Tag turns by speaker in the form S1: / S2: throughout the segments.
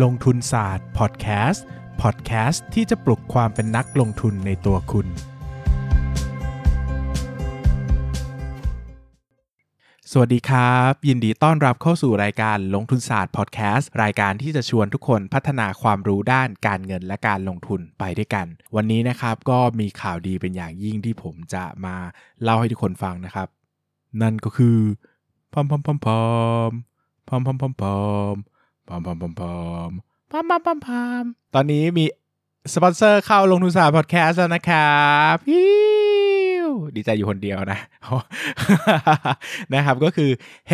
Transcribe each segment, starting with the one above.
S1: ลงทุนศาสตร์พอดแคสต์พอดแคสต์ที่จะปลุกความเป็นนักลงทุนในตัวคุณ สวัสดีครับ ยินดีต้อนรับเข้าสู่รายการลงทุนศาสตร์พอดแคสต์รายการที่จะชวนทุกคนพัฒนาความรู้ด้านการเงินและการลงทุนไปด้วยกัน วันนี้นะครับก็มีข่าวดีเป็นอย่างยิ่งที่ผมจะมาเล่าให้ทุกคนฟังนะครับ นั่นก็คือพอมพอมพอมพอมพอมพอมพอมพอมพ อมพอมพอมพอมพอมพอมพอมพอมตอนนี้มีสปอนเซอร์เข้าลงทุนศาสตร์พอดแคสต์แล้วนะครับดีใจอยู่คนเดียวนะ นะครับก็คือ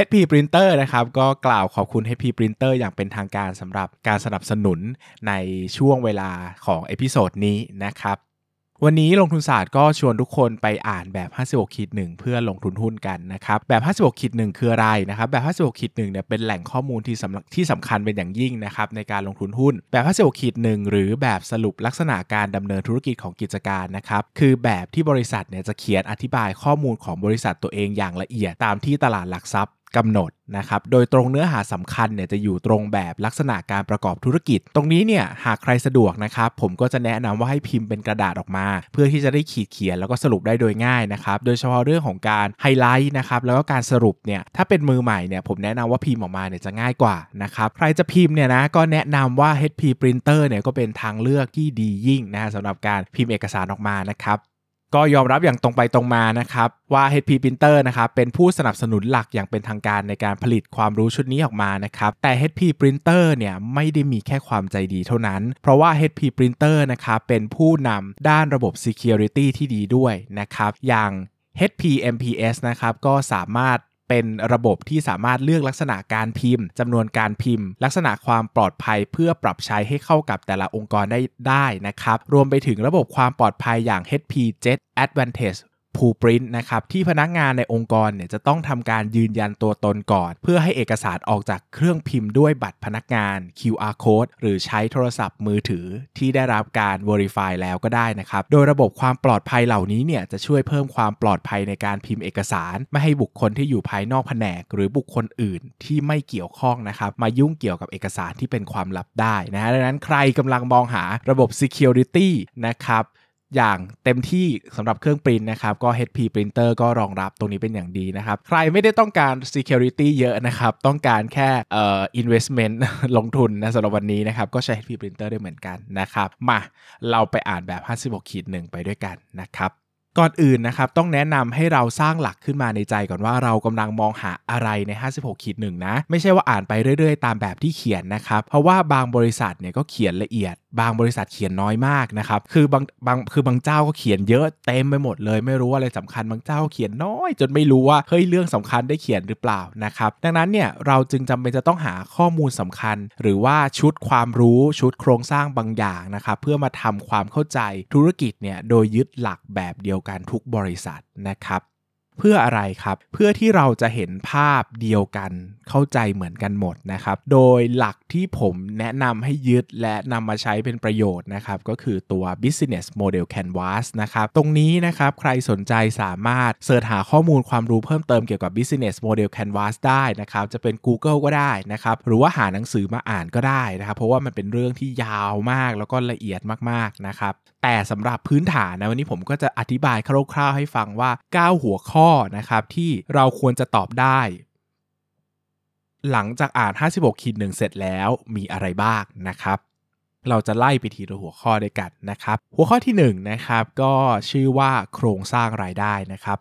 S1: HP Printer นะครับ ก็กล่าวขอบคุณ HP Printer อย่างเป็นทางการสำหรับการสนับสนุนในช่วงเวลาของ episode นี้นะครับ วันนี้ลงทุนศาสตร์ก็ชวนทุกคนไปอ่านแบบ 56ขีดหนึ่งเพื่อลงทุนหุ้นกันนะครับแบบ 56ขีดหนึ่งคืออะไรนะครับแบบ 56ขีดหนึ่งเนี่ยเป็นแหล่งข้อมูลที่สำที่สำคัญเป็นอย่างยิ่งนะครับในการลงทุนหุ้นแบบ 56ขีดหนึ่งหรือแบบสรุปลักษณะการดำเนินธุรกิจของกิจการนะครับคือแบบที่บริษัทเนี่ยจะเขียนอธิบายข้อมูลของบริษัทตัวเองอย่างละเอียดตามที่ตลาดหลักทรัพย์ กำหนดนะครับ โดยตรงเนื้อหาสำคัญเนี่ยจะอยู่ตรงแบบลักษณะการประกอบธุรกิจ ตรงนี้เนี่ยหากใครสะดวกนะครับผมก็จะแนะนำว่าให้พิมพ์เป็นกระดาษออกมา เพื่อที่จะได้ขีดเขียนแล้วก็สรุปได้โดยง่ายนะครับโดยเฉพาะเรื่องของการไฮไลท์นะครับแล้วก็การสรุปเนี่ยถ้าเป็นมือใหม่เนี่ยผมแนะนำว่าพิมพ์ออกมาเนี่ยจะง่ายกว่านะครับใครจะพิมพ์เนี่ยนะก็แนะนำว่า HP Printer เนี่ยก็เป็นทางเลือกที่ดียิ่งนะฮะสำหรับการพิมพ์เอกสารออกมานะครับ ก็ยอมรับอย่างตรงไปตรงมานะครับว่า HP Printer นะครับเป็นผู้สนับสนุนหลักอย่างเป็นทางการในการผลิตความรู้ชุดนี้ออกมานะครับแต่ HP Printer เนี่ยไม่ได้มีแค่ความใจดีเท่านั้น เพราะว่า HP Printer นะครับเป็นผู้นำด้านระบบ Security ที่ดีด้วยนะครับอย่าง HP MPS นะครับก็สามารถ เป็นระบบที่สามารถเลือกลักษณะการพิมพ์จำนวนการพิมพ์ ลักษณะความปลอดภัยเพื่อปรับใช้ให้เข้ากับแต่ละองค์กรได้ได้นะครับ รวมไปถึงระบบความปลอดภัยอย่าง HP Jet Advantage ผูปรินนะครับที่พนักงานในองค์กรเนี่ยจะต้องทำการยืนยันตัวตนก่อน เพื่อให้เอกสารออกจากเครื่องพิมพ์ด้วยบัตรพนักงาน QR code หรือใช้โทรศัพท์มือถือที่ได้รับการ Verify แล้วก็ได้นะครับ โดยระบบความปลอดภัยเหล่านี้เนี่ยจะช่วยเพิ่มความปลอดภัยในการพิมพ์เอกสาร ไม่ให้บุคคลที่อยู่ภายนอกแผนก หรือบุคคลอื่นที่ไม่เกี่ยวข้องนะครับมายุ่งเกี่ยวกับเอกสารที่เป็นความลับได้นะฮะดังนั้นใครกำลังมองหาระบบ Security นะครับ อย่างเต็มที่สำหรับเครื่องปรินนะครับ ก็ HP Printer ก็รองรับตรงนี้เป็นอย่างดีนะครับ ใครไม่ได้ต้องการ Security เยอะนะครับ ต้องการแค่เอ่อ investment ลงทุนนะสำหรับวันนี้นะครับ ก็ใช้ HP Printer ได้เหมือนกันนะครับ มาเราไปอ่านแบบ 56ขีดหนึ่งไปด้วยกันนะครับ ก่อนอื่นนะครับต้องแนะนำให้เราสร้างหลักขึ้นมาในใจก่อนว่าเรากำลังมองหาอะไรใน 56ขีดหนึ่งนะ ไม่ใช่ว่าอ่านไปเรื่อยๆ ตามแบบที่เขียนนะครับ เพราะว่าบางบริษัทเนี่ยก็เขียนละเอียด บางบริษัทเขียนน้อยมากนะครับคือบางบางคือบางเจ้าก็เขียนเยอะเต็มไปหมดเลย ไม่รู้อะไรสำคัญบางเจ้าเขียนน้อย จนไม่รู้ว่าเฮ้ยเรื่องสำคัญได้เขียนหรือเปล่านะครับดังนั้นเนี่ยเราจึงจำเป็นจะต้องหาข้อมูลสำคัญ หรือว่าชุดความรู้ชุดโครงสร้างบางอย่างนะครับเพื่อมาทำความเข้าใจธุรกิจเนี่ยโดยยึดหลักแบบเดียวกันทุกบริษัทนะครับ เพื่ออะไรครับ เพื่อที่เราจะเห็นภาพเดียวกันเข้าใจเหมือนกันหมดนะครับ โดยหลักที่ผมแนะนำให้ยึดและนำมาใช้เป็นประโยชน์นะครับ ก็คือตัว business model canvas นะครับ ตรงนี้นะครับใครสนใจสามารถเสิร์ชหาข้อมูลความรู้เพิ่มเติมเกี่ยวกับ business model canvas ได้นะครับ จะเป็น Google ก็ได้นะครับ หรือว่าหาหนังสือมาอ่านก็ได้นะครับ เพราะว่ามันเป็นเรื่องที่ยาวมากแล้วก็ละเอียดมากๆนะครับ แต่สำหรับพื้นฐานนะวันนี้ผมก็จะอธิบายคร่าวๆให้ฟังว่า 9 หัวข้อนะครับที่เราควรจะตอบได้ หลังจากอ่าน 56ขีดหนึ่งเสร็จแล้วมีอะไรบ้างนะครับ เราจะไล่ไปทีละหัวข้อด้วยกันนะครับ หัวข้อที่1นนะครับก็ชื่อว่าโครงสร้างรายได้นะครับ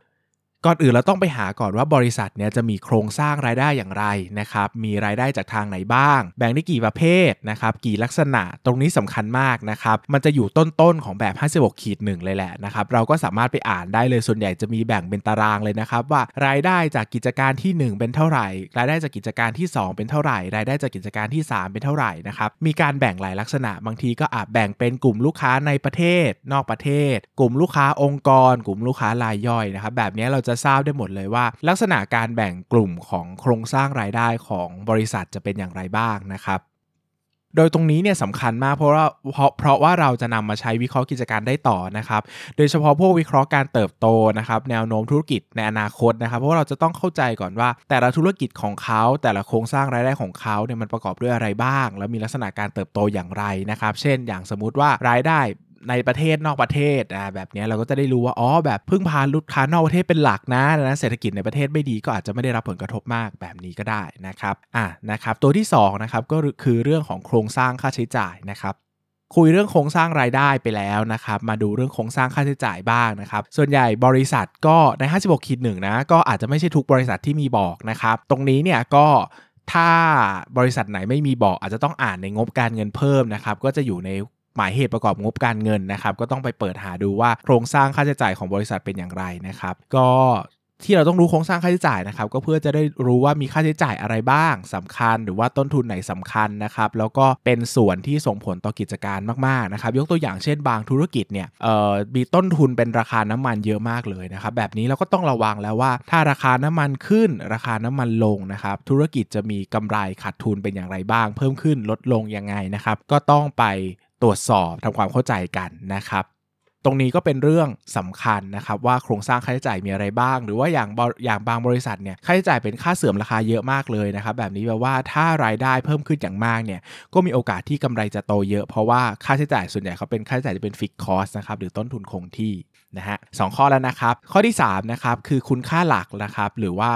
S1: ก่อนอื่นเราต้องไปหาก่อนว่าบริษัทเนี่ยจะมีโครงสร้างรายได้อย่างไรนะครับมีรายได้จากทางไหนบ้าง แบ่งได้กี่ประเภทนะครับกี่ลักษณะตรงนี้สำคัญมากนะครับมันจะอยู่ต้นๆของแบบ 56ขีดหนึ่งเลยแหละนะครับเราก็สามารถไปอ่านได้เลยส่วนใหญ่จะมีแบ่งเป็นตารางเลยนะครับว่ารายได้จากกิจการที่ 1 เป็นเท่าไหร่ รายได้จากกิจการที่ 2 เป็นเท่าไหร่ รายได้จากกิจการที่ 3 เป็นเท่าไหร่นะครับมีการแบ่งหลายลักษณะบางทีก็อาจแบ่งเป็นกลุ่มลูกค้าในประเทศ นอกประเทศ กลุ่มลูกค้าองค์กร กลุ่มลูกค้ารายย่อยนะครับแบบนี้เราจะทราบได้หมดเลยว่า ลักษณะการแบ่งกลุ่มของโครงสร้างรายได้ของบริษัทจะเป็นอย่างไรบ้างนะครับโดยตรงนี้เนี่ยสำคัญมากเพราะว่าเพราะเพราะว่าเราจะนำมาใช้วิเคราะห์กิจการได้ต่อนะครับ โดยเฉพาะพวกวิเคราะห์การเติบโตนะครับ แนวโน้มธุรกิจในอนาคตนะครับ เพราะเราจะต้องเข้าใจก่อนว่า แต่ละธุรกิจของเขา แต่ละโครงสร้างรายได้ของเขาเนี่ยมันประกอบด้วยอะไรบ้าง แล้วมีลักษณะการเติบโตอย่างไรนะครับ เช่น อย่างสมมุติว่ารายได้ ในประเทศนอกประเทศอ่าแบบนี้เราก็จะได้รู้ว่าอ๋อแบบพึ่งพาลูกค้านอกประเทศเป็นหลักนะนะเศรษฐกิจในประเทศไม่ดีก็อาจจะไม่ได้รับผลกระทบมากแบบนี้ก็ได้นะครับอะนะครับ ตัวที่2นะครับก็คือเรื่องของโครงสร้างค่าใช้จ่ายนะครับคุยเรื่องโครงสร้างรายได้ไปแล้วนะครับ มาดูเรื่องโครงสร้างค่าใช้จ่ายบ้างนะครับ ส่วนใหญ่บริษัทก็ใน 56ขีดหนึ่งนะ ก็อาจจะไม่ใช่ทุกบริษัทที่มีบอกนะครับ ตรงนี้เนี่ยก็ถ้าบริษัทไหนไม่มีบอกอาจจะต้องอ่านในงบการเงินเพิ่มนะครับ ก็จะอยู่ใน หมายเหตุประกอบงบการเงินนะครับ ก็ต้องไปเปิดหาดูว่าโครงสร้างค่าใช้จ่ายของบริษัทเป็นอย่างไรนะครับ ก็ที่เราต้องรู้โครงสร้างค่าใช้จ่ายนะครับ ก็เพื่อจะได้รู้ว่ามีค่าใช้จ่ายอะไรบ้างสำคัญ หรือว่าต้นทุนไหนสำคัญนะครับ แล้วก็เป็นส่วนที่ส่งผลต่อกิจการมากๆนะครับ ยกตัวอย่างเช่นบางธุรกิจเนี่ยเอ่อมีต้นทุนเป็นราคาน้ำมันเยอะมากเลยนะครับ แบบนี้เราก็ต้องระวังแล้วว่า ถ้าราคาน้ำมันขึ้น ราคาน้ำมันลงนะครับ ธุรกิจจะมีกำไรขาดทุนเป็นอย่างไรบ้าง เพิ่มขึ้นลดลงยังไงนะครับ ก็ต้องไป ตรวจสอบทำความเข้าใจกันนะครับ ตรงนี้ก็เป็นเรื่องสำคัญนะครับว่าโครงสร้างค่าใช้จ่ายมีอะไรบ้าง หรือว่าอย่างอย่างบางบริษัทเนี่ยค่าใช้จ่ายเป็นค่าเสื่อมราคาเยอะมากเลยนะครับ แบบนี้แปลว่าถ้ารายได้เพิ่มขึ้นอย่างมากเนี่ยก็มีโอกาสที่กำไรจะโตเยอะ เพราะว่าค่าใช้จ่ายส่วนใหญ่เขาเป็นค่าใช้จ่ายที่เป็นฟิกคอสนะครับหรือต้นทุนคงที่นะฮะสข้อแล้วนะครับ ข้อที่3นะครับคือคุณค่าหลักนะครับหรือว่า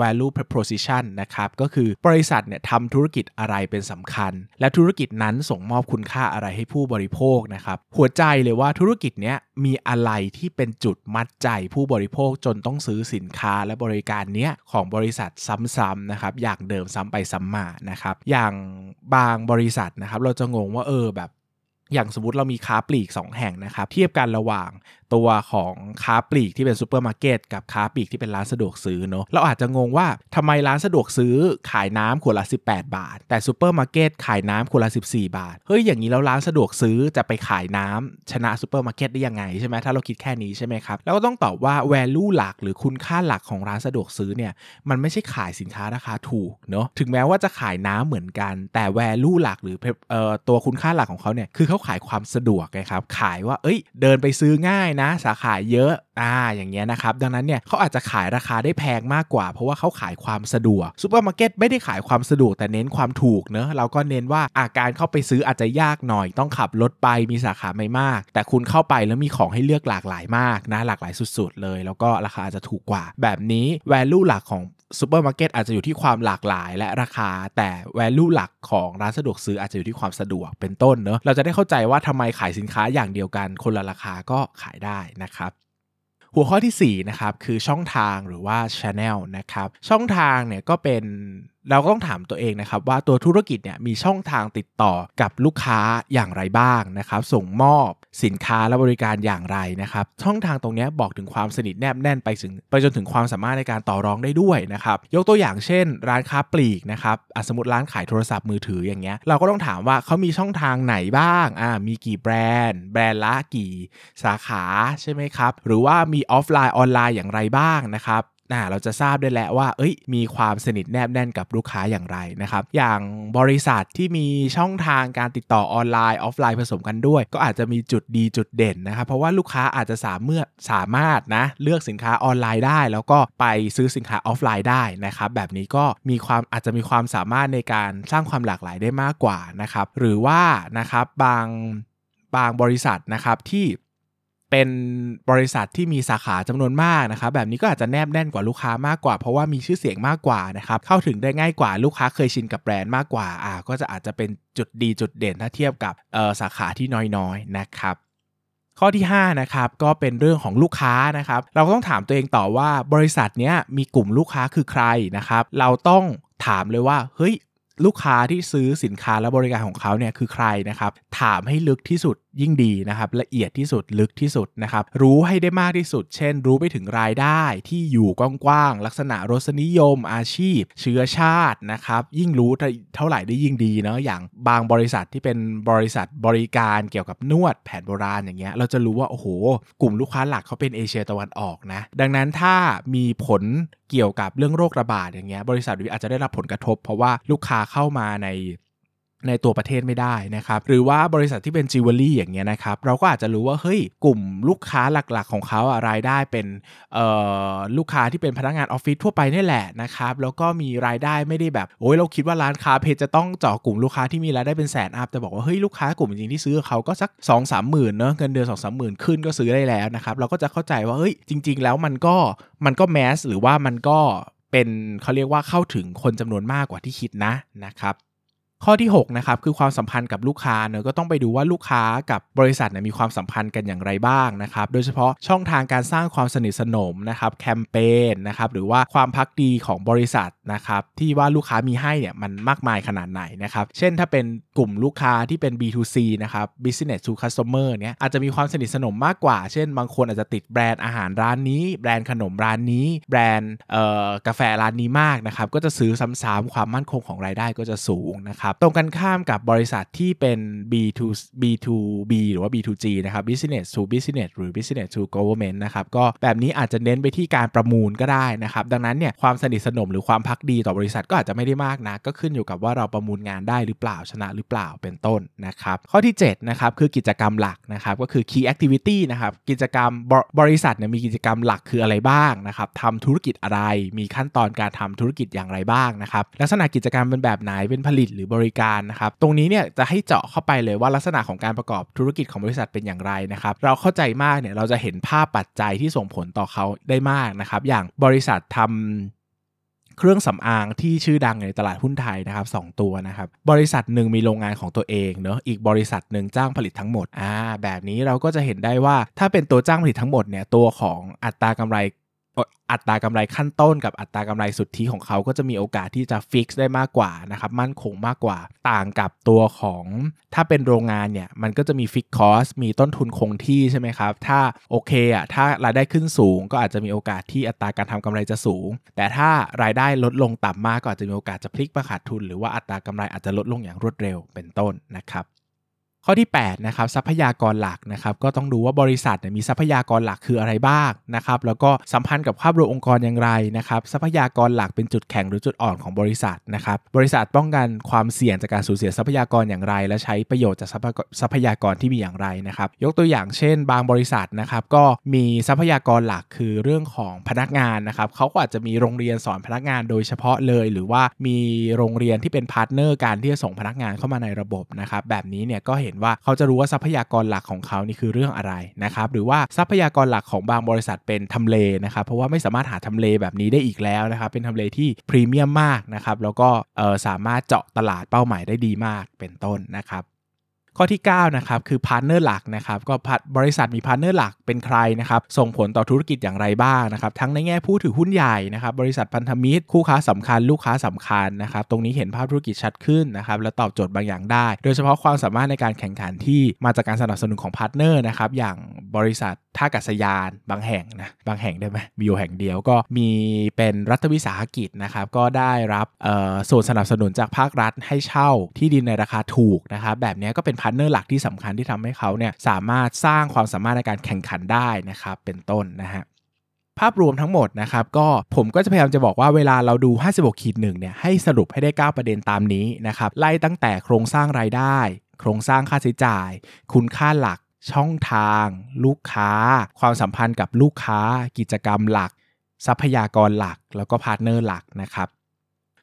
S1: value proposition นะครับก็คือบริษัทเนี่ยทำธุรกิจอะไรเป็นสำคัญ และธุรกิจนั้นส่งมอบคุณค่าอะไรให้ผู้บริโภคนะครับหัวใจเลยว่าธุรกิจเนี้ยมีอะไรที่เป็นจุดมัดใจผู้บริโภคจนต้องซื้อสินค้าและบริการเนี้ยของบริษัทซ้ำๆนะครับอย่างเดิมซ้ำไปซ้ำมานะครับอย่างบางบริษัทนะครับเราจะงงว่าเออแบบอย่างสมมติเรามีค้าปลีก 2 แห่งนะครับ เทียบกันระหว่าง ตัวของค้าปลีกที่เป็นซูเปอร์มาร์เก็ตกับค้าปลีกที่เป็นร้านสะดวกซื้อเนาะเราอาจจะงงว่าทำไมร้านสะดวกซื้อขายน้ำขวดละ 18 บาท แต่ซูเปอร์มาร์เก็ตขายน้ำขวดละ 14 บาท เฮ้ยอย่างนี้แล้วร้านสะดวกซื้อจะไปขายน้ำชนะซูเปอร์มาร์เก็ตได้ยังไงใช่ไหมถ้าเราคิดแค่นี้ใช่ไหมครับแล้วก็ต้องตอบว่า value หลักหรือคุณค่าหลักของร้านสะดวกซื้อเนี่ยมันไม่ใช่ขายสินค้าราคาถูกเนาะถึงแม้ว่าจะขายน้ำเหมือนกัน แต่ value หลักหรือเอ่อตัวคุณค่าหลักของเขาเนี่ยคือเขาขายความสะดวกไงครับขายว่าเอ้ยเดินไปซื้อง่ายนะสาขาเยอะอะอ่าอย่างเงี้ยนะครับดังนั้นเนี่ยเขาอาจจะขายราคาได้แพงมากกว่า เพราะว่าเขาขายความสะดวกซูเปอร์มาร์เก็ตไม่ได้ขายความสะดวกแต่เน้นความถูกเนอะเราก็เน้นว่าอ่าการเข้าไปซื้ออาจจะยากหน่อย ต้องขับรถไปมีสาขาไม่มาก แต่คุณเข้าไปแล้วมีของให้เลือกหลากหลายมากนะหลากหลายสุด ๆ เลย แล้วก็ราคาอาจจะถูกกว่า แบบนี้ value หลักของ ซูเปอร์มาร์เก็ตอาจจะอยู่ที่ความหลากหลายและราคา แต่ value หลักของร้านสะดวกซื้ออาจจะอยู่ที่ความสะดวกเป็นต้นเนอะเราจะได้เข้าใจว่าทำไมขายสินค้าอย่างเดียวกัน คนละราคาก็ขายได้นะครับหัวข้อที่4นะครับคือช่องทางหรือว่า Channel นะครับช่องทางเนี่ยก็เป็นเราก็ต้องถามตัวเองนะครับว่าตัวธุรกิจเนี่ยมีช่องทางติดต่อกับลูกค้าอย่างไรบ้างนะครับส่งมอบ สินค้าและบริการอย่างไรนะครับ ช่องทางตรงนี้บอกถึงความสนิทแนบแน่นไปถึงไปจนถึงความสามารถในการต่อรองได้ด้วยนะครับ ยกตัวอย่างเช่น ร้านค้าปลีกนะครับสมมติร้านขายโทรศัพท์มือถืออย่างเงี้ย เราก็ต้องถามว่าเขามีช่องทางไหนบ้าง อ่า มีกี่แบรนด์ แบรนด์ละกี่สาขาใช่ไหมครับ หรือว่ามีออฟไลน์ออนไลน์อย่างไรบ้างนะครับ นะเราจะทราบได้แล้วว่า เอ้ย มีความสนิทแนบแน่นกับลูกค้าอย่างไรนะครับ อย่างบริษัทที่มีช่องทางการติดต่อออนไลน์ออฟไลน์ผสมกันด้วย ก็อาจจะมีจุดดีจุดเด่นนะครับ เพราะว่าลูกค้าอาจจะสามารถสามารถนะเลือกสินค้าออนไลน์ได้ แล้วก็ไปซื้อสินค้าออฟไลน์ได้นะครับ แบบนี้ก็มีความอาจจะมีความสามารถในการสร้างความหลากหลายได้มากกว่านะครับ หรือว่านะครับบางบางบริษัทนะครับที่ เป็นบริษัทที่มีสาขาจำนวนมากนะครับแบบนี้ก็อาจจะแนบแน่นกว่าลูกค้ามากกว่า เพราะว่ามีชื่อเสียงมากกว่านะครับเข้าถึงได้ง่ายกว่าลูกค้าเคยชินกับแบรนด์มากกว่าอ่าก็จะอาจจะเป็นจุดดีจุดเด่นถ้าเทียบกับสาขาที่น้อยๆนะครับข้อที่5นะครับก็เป็นเรื่องของลูกค้านะครับเราก็ต้องถามตัวเองต่อว่าบริษัทนี้มีกลุ่มลูกค้าคือใครนะครับเราต้องถามเลยว่าเฮ้ยลูกค้าที่ซื้อสินค้าและบริการของเขาเนี่ยคือใครนะครับถามให้ลึกที่สุดยิ่งดีนะครับละเอียดที่สุดลึกที่สุดนะครับรู้ให้ได้มากที่สุด เช่น รู้ไปถึงรายได้ที่อยู่กว้างๆลักษณะรสนิยมอาชีพ เชื้อชาตินะครับยิ่งรู้เท่าไหร่ได้ยิ่งดีเนาะอย่างบางบริษัทที่เป็นบริษัทบริการเกี่ยวกับนวดแผนโบราณอย่างเงี้ยเราจะรู้ว่าโอ้โห กลุ่มลูกค้าหลักเขาเป็นเอเชียตะวันออกนะดังนั้นถ้ามีผลเกี่ยวกับเรื่องโรคระบาดอย่างเงี้ยบริษัทอาจจะได้รับผลกระทบ เพราะว่าลูกค้าเข้ามาใน ในตัวประเทศไม่ได้นะครับ หรือว่าบริษัทที่เป็นจิวเวลรี่อย่างเงี้ยนะครับ เราก็อาจจะรู้ว่าเฮ้ยกลุ่มลูกค้าหลักๆของเขาอะรายได้เป็นลูกค้าที่เป็นพนักงานออฟฟิศทั่วไปนี่แหละนะครับ แล้วก็มีรายได้ไม่ได้แบบโอ้ยเราคิดว่าร้านค้าเพชรจะต้องเจาะกลุ่มลูกค้าที่มีรายได้เป็นแสน up แต่บอกว่าเฮ้ยลูกค้ากลุ่มจริงๆที่ซื้อเขาก็สักสองสามหมื่นเนอะเงินเดือนสองสามหมื่นขึ้นก็ซื้อได้แล้วนะครับ เราก็จะเข้าใจว่าเฮ้ยจริง ๆ แล้วมันก็มันก็แมสหรือว่ามันก็เป็นเขาเรียกว่าเข้าถึงคนจำนวนมากกว่าที่คิดนะนะครับ ข้อที่6นะครับคือความสัมพันธ์กับลูกค้าเนอะก็ต้องไปดูว่าลูกค้ากับบริษัทเนี่ยมีความสัมพันธ์กันอย่างไรบ้างนะครับโดยเฉพาะช่องทางการสร้างความสนิทสนมนะครับแคมเปญนะครับหรือว่าความพักดีของบริษัทนะครับที่ว่าลูกค้ามีให้เนี่ยมันมากมายขนาดไหนนะครับเช่นถ้าเป็นกลุ่มลูกค้าที่เป็น B2C นะครับ business to customer เนี่ยอาจจะมีความสนิทสนมมากกว่า เช่น บางคนอาจจะติดแบรนด์อาหารร้านนี้ แบรนด์ขนมร้านนี้ แบรนด์กาแฟร้านนี้มากนะครับก็จะซื้อซ้ำๆความมั่นคงของรายได้ก็จะสูงนะครับตรงกันข้ามกับบริษัทที่เป็น B2 B2B หรือว่า B2G นะครับ business to business หรือ business to government นะครับก็แบบนี้อาจจะเน้นไปที่การประมูลก็ได้นะครับดังนั้นเนี่ยความสนิทสนมหรือความพักดีต่อบริษัทก็อาจจะไม่ได้มากนะก็ขึ้นอยู่กับว่าเราประมูลงานได้หรือเปล่าชนะหรือเปล่าเป็นต้นนะครับข้อที่7นะครับคือกิจกรรมหลักนะครับก็คือ key activity นะครับกิจกรรมบริษัทเนี่ยมีกิจกรรมหลักคืออะไรบ้างนะครับทำธุรกิจอะไร มีขั้นตอนการทำธุรกิจอย่างไรบ้างนะครับลักษณะกิจกรรมเป็นแบบไหนเป็นผลิตหรือบริการนะครับตรงนี้เนี่ยจะให้เจาะเข้าไปเลยว่าลักษณะของการประกอบธุรกิจของบริษัทเป็นอย่างไรนะครับเราเข้าใจมากเนี่ยเราจะเห็นภาพปัจจัยที่ส่งผลต่อเขาได้มากนะครับอย่างบริษัททำเครื่องสำอางที่ชื่อดังในตลาดหุ้นไทยนะครับสตัวนะครับ บริษัทหนึ่งมีโรงงานของตัวเองเนาะอีกบริษัทหนึ่งจ้างผลิตทั้งหมดอ่าแบบนี้เราก็จะเห็นได้ว่าถ้าเป็นตัวจ้างผลิตทั้งหมดเนี่ยตัวของอัตรากำไร อัตรากำไรขั้นต้นกับอัตรากำไรสุทธิของเขาก็จะมีโอกาสที่จะฟิกซ์ได้มากกว่านะครับมั่นคงมากกว่าต่างกับตัวของถ้าเป็นโรงงานเนี่ยมันก็จะมีฟิกคอสมีต้นทุนคงที่ใช่ไหมครับถ้าโอเคอะถ้ารายได้ขึ้นสูง ก็อาจจะมีโอกาสที่อัตราการทำกำไรจะสูง แต่ถ้ารายได้ลดลงต่ำมากก็อาจจะมีโอกาสจะพลิกมาขาดทุน หรือว่าอัตรากำไรอาจจะลดลงอย่างรวดเร็วเป็นต้นนะครับ ข้อที่8นะครับทรัพยากรหลักนะครับก็ต้องดูว่าบริษัทมีทรัพยากรหลักคืออะไรบ้างนะครับแล้วก็สัมพันธ์กับภาพรวมองค์กรอย่างไรนะครับทรัพยากรหลักเป็นจุดแข็งหรือจุดอ่อนของบริษัทนะครับบริษัทป้องกันความเสี่ยงจากการสูญเสียทรัพยากรอย่างไร และใช้ประโยชน์จากทรัพยากรที่มีอย่างไรนะครับยกตัวอย่างเช่น บางบริษัทนะครับก็มีทรัพยากรหลักคือเรื่องของพนักงานนะครับเขาก็อาจจะมีโรงเรียนสอนพนักงานโดยเฉพาะเลย หรือว่ามีโรงเรียนที่เป็น partner การที่จะส่งพนักงานเข้ามาในระบบนะครับแบบนี้เนี่ยก็เห็นว่าเขาจะรู้ว่าทรัพยากรหลักของเขานี่คือเรื่องอะไรนะครับหรือว่าทรัพยากรหลักของบางบริษัทเป็นทำเลนะครับเพราะว่าไม่สามารถหาทำเลแบบนี้ได้อีกแล้วนะครับเป็นทำเลที่พรีเมียมมากนะครับแล้วก็สามารถเจาะตลาดเป้าหมายได้ดีมากเป็นต้นนะครับ ข้อที่9นะครับคือ partner หลักนะครับก็บริษัทมี partner หลักเป็นใครนะครับส่งผลต่อธุรกิจอย่างไรบ้างนะครับทั้งในแง่ผู้ถือหุ้นใหญ่นะครับบริษัทพันธมิตร คู่ค้าสำคัญ ลูกค้าสำคัญนะครับตรงนี้เห็นภาพธุรกิจชัดขึ้นนะครับและตอบโจทย์บางอย่างได้ โดยเฉพาะความสามารถในการแข่งขันที่มาจากการสนับสนุนของ partner นะครับอย่างบริษัทท่าอากาศยานบางแห่งนะบางแห่งได้ไหมมีอยู่แห่งเดียวก็มีเป็นรัฐวิสาหกิจนะครับ ก็ได้รับส่วนสนับสนุนจากภาครัฐให้เช่าที่ดินในราคาถูกนะครับแบบนี้ก็เป็น partner หลักที่สำคัญที่ทำให้เขาเนี่ยสามารถสร้างความสามารถในการแข่งขันได้นะครับเป็นต้นนะฮะภาพรวมทั้งหมดนะครับก็ผมก็จะพยายามจะบอกว่าเวลาเราดู 56ขีดหนึ่งเนี่ยให้สรุปให้ได้ 9 ประเด็นตามนี้นะครับไล่ตั้งแต่โครงสร้างรายได้ โครงสร้างค่าใช้จ่าย คุณค่าหลัก ช่องทาง ลูกค้า ความสัมพันธ์กับลูกค้า กิจกรรมหลัก ทรัพยากรหลัก แล้วก็ partner หลักนะครับ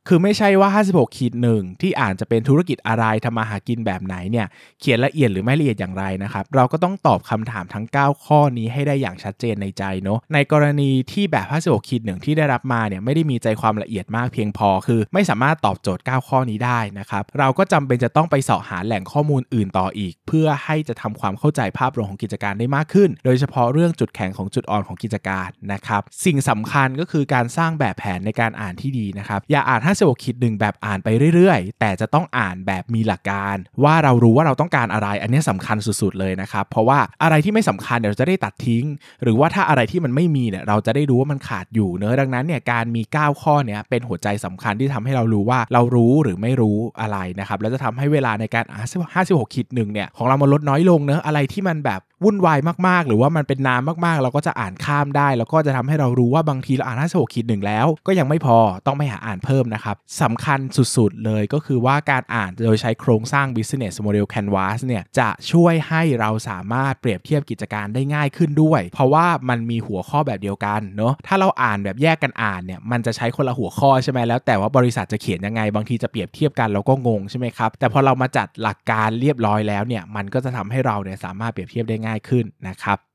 S1: คือไม่ใช่ว่า 56ขีดหนึ่งที่อ่านจะเป็นธุรกิจอะไรทำมาหากินแบบไหนเนี่ยเขียนละเอียดหรือไม่ละเอียดอย่างไรนะครับ เราก็ต้องตอบคำถามทั้ง 9 ข้อนี้ให้ได้อย่างชัดเจนในใจเนาะในกรณีที่แบบ 56ขีดหนึ่งที่ได้รับมาเนี่ยไม่ได้มีใจความละเอียดมากเพียงพอ คือไม่สามารถตอบโจทย์ 9 ข้อนี้ได้นะครับเราก็จำเป็นจะต้องไปเสาะหาแหล่งข้อมูลอื่นต่ออีก เพื่อให้จะทำความเข้าใจภาพรวมของกิจการได้มากขึ้น โดยเฉพาะเรื่องจุดแข็งของจุดอ่อนของกิจการนะครับสิ่งสำคัญก็คือการสร้างแบบแผนในการอ่านที่ดีนะครับอย่าอ่าน56ขีดหนึ่งแบบอ่านไปเรื่อยๆ แต่จะต้องอ่านแบบมีหลักการ ว่าเรารู้ว่าเราต้องการอะไร อันนี้สำคัญสุดๆเลยนะครับ เพราะว่าอะไรที่ไม่สำคัญเดี๋ยวจะได้ตัดทิ้ง หรือว่าถ้าอะไรที่มันไม่มีเนี่ยเราจะได้รู้ว่ามันขาดอยู่เนอะดังนั้นเนี่ยการมี 9 ข้อเนี้ยเป็นหัวใจสำคัญที่ทำให้เรารู้ว่าเรารู้หรือไม่รู้อะไรนะครับแล้วจะทำให้เวลาในการอ่าน56ขีดหนึ่งเนี่ยของเรามันลดน้อยลงเนอะอะไรที่มันแบบวุ่นวายมากๆ หรือว่ามันเป็นน้ำมากๆ เราก็จะอ่านข้ามได้ แล้วก็จะทำให้เรารู้ว่าบางทีเราอ่าน56ขีดหนึ่งแล้ว ก็ยังไม่พอต้องไปหาอ่านเพิ่มนะนะครับสำคัญสุดๆเลยก็คือว่าการอ่านโดยใช้โครงสร้าง business model canvas เนี่ยจะช่วยให้เราสามารถเปรียบเทียบกิจการได้ง่ายขึ้นด้วย เพราะว่ามันมีหัวข้อแบบเดียวกันเนาะถ้าเราอ่านแบบแยกกันอ่านเนี่ยมันจะใช้คนละหัวข้อใช่ไหมแล้วแต่ว่าบริษัทจะเขียนยังไง บางทีจะเปรียบเทียบกันเราก็งงใช่ไหมครับแต่พอเรามาจัดหลักการเรียบร้อยแล้วเนี่ยมันก็จะทำให้เราเนี่ยสามารถเปรียบเทียบได้ง่ายขึ้นนะครับ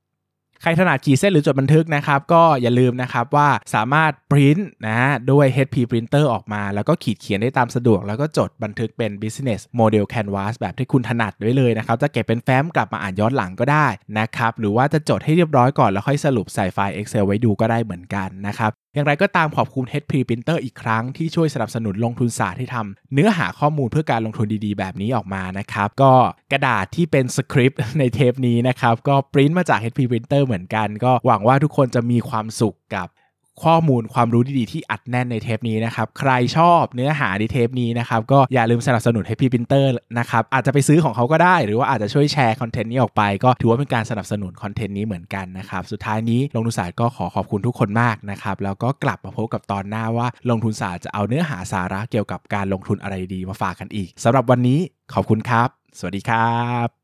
S1: ใครถนัดขีดเส้นหรือจดบันทึกนะครับ ก็อย่าลืมนะครับว่าสามารถปริ้นนะด้วย HP Printer ออกมา แล้วก็ขีดเขียนได้ตามสะดวก แล้วก็จดบันทึกเป็น Business Model Canvas แบบที่คุณถนัดไว้เลยนะครับ จะเก็บเป็นแฟ้มกลับมาอ่านย้อนหลังก็ได้นะครับ หรือว่าจะจดให้เรียบร้อยก่อนแล้วค่อยสรุปใส่ไฟล์ Excel ไว้ดูก็ได้เหมือนกันนะครับ อย่างไรก็ตามขอบคุณ HP Printer อีกครั้งที่ช่วยสนับสนุนลงทุนศาสตร์ที่ทำเนื้อหาข้อมูลเพื่อการลงทุนดีๆ แบบนี้ออกมานะครับ ก็กระดาษที่เป็นสคริปต์ในเทปนี้นะครับ ก็ปริ้นมาจาก HP Printer เหมือนกัน ก็หวังว่าทุกคนจะมีความสุขกับ ข้อมูลความรู้ดีๆ ที่อัดแน่นในเทปนี้นะครับ ใครชอบเนื้อหาในเทปนี้นะครับ ก็อย่าลืมสนับสนุน HP Printer นะครับ อาจจะไปซื้อของเขาก็ได้ หรือว่าอาจจะช่วยแชร์ content นี้ออกไป ก็ถือว่าเป็นการสนับสนุน content นี้เหมือนกันนะครับ สุดท้ายนี้ลงทุนศาสตร์ก็ขอขอบคุณทุกคนมากนะครับ แล้วก็กลับมาพบกับตอนหน้าว่าลงทุนศาสตร์จะเอาเนื้อหาสาระเกี่ยวกับการลงทุนอะไรดีมาฝากกันอีกสำหรับวันนี้ขอบคุณครับ สวัสดีครับ